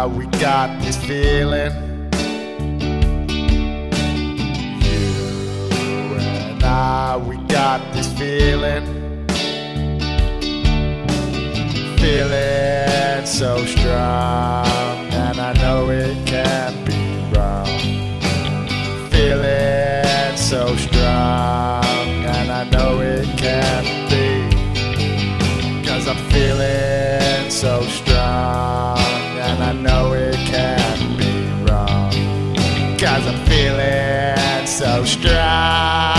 I, we got this feeling. You and I, we got this feeling. Feeling so strong, and I know it can't be wrong. Feeling so strong, and I know it can't be. Cause I'm feeling so strong, so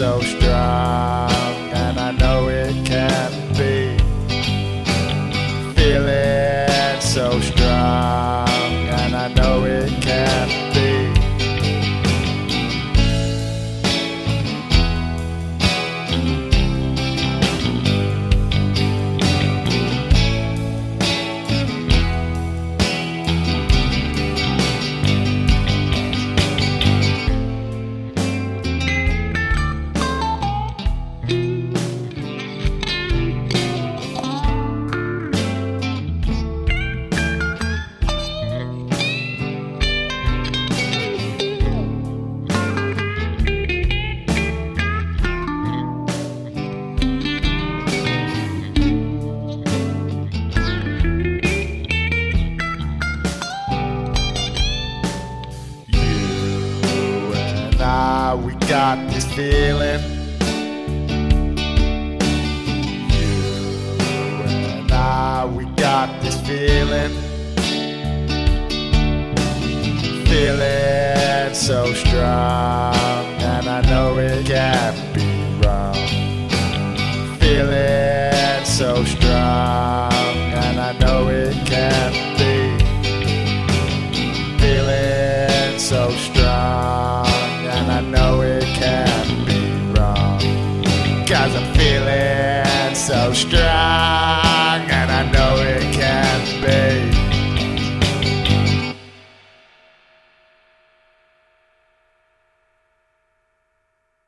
so we got this feeling. You and I, we got this feeling. Feeling so strong, and I know it can't be wrong. Feeling so strong, I know it can't be wrong. Cause I'm feeling so strong.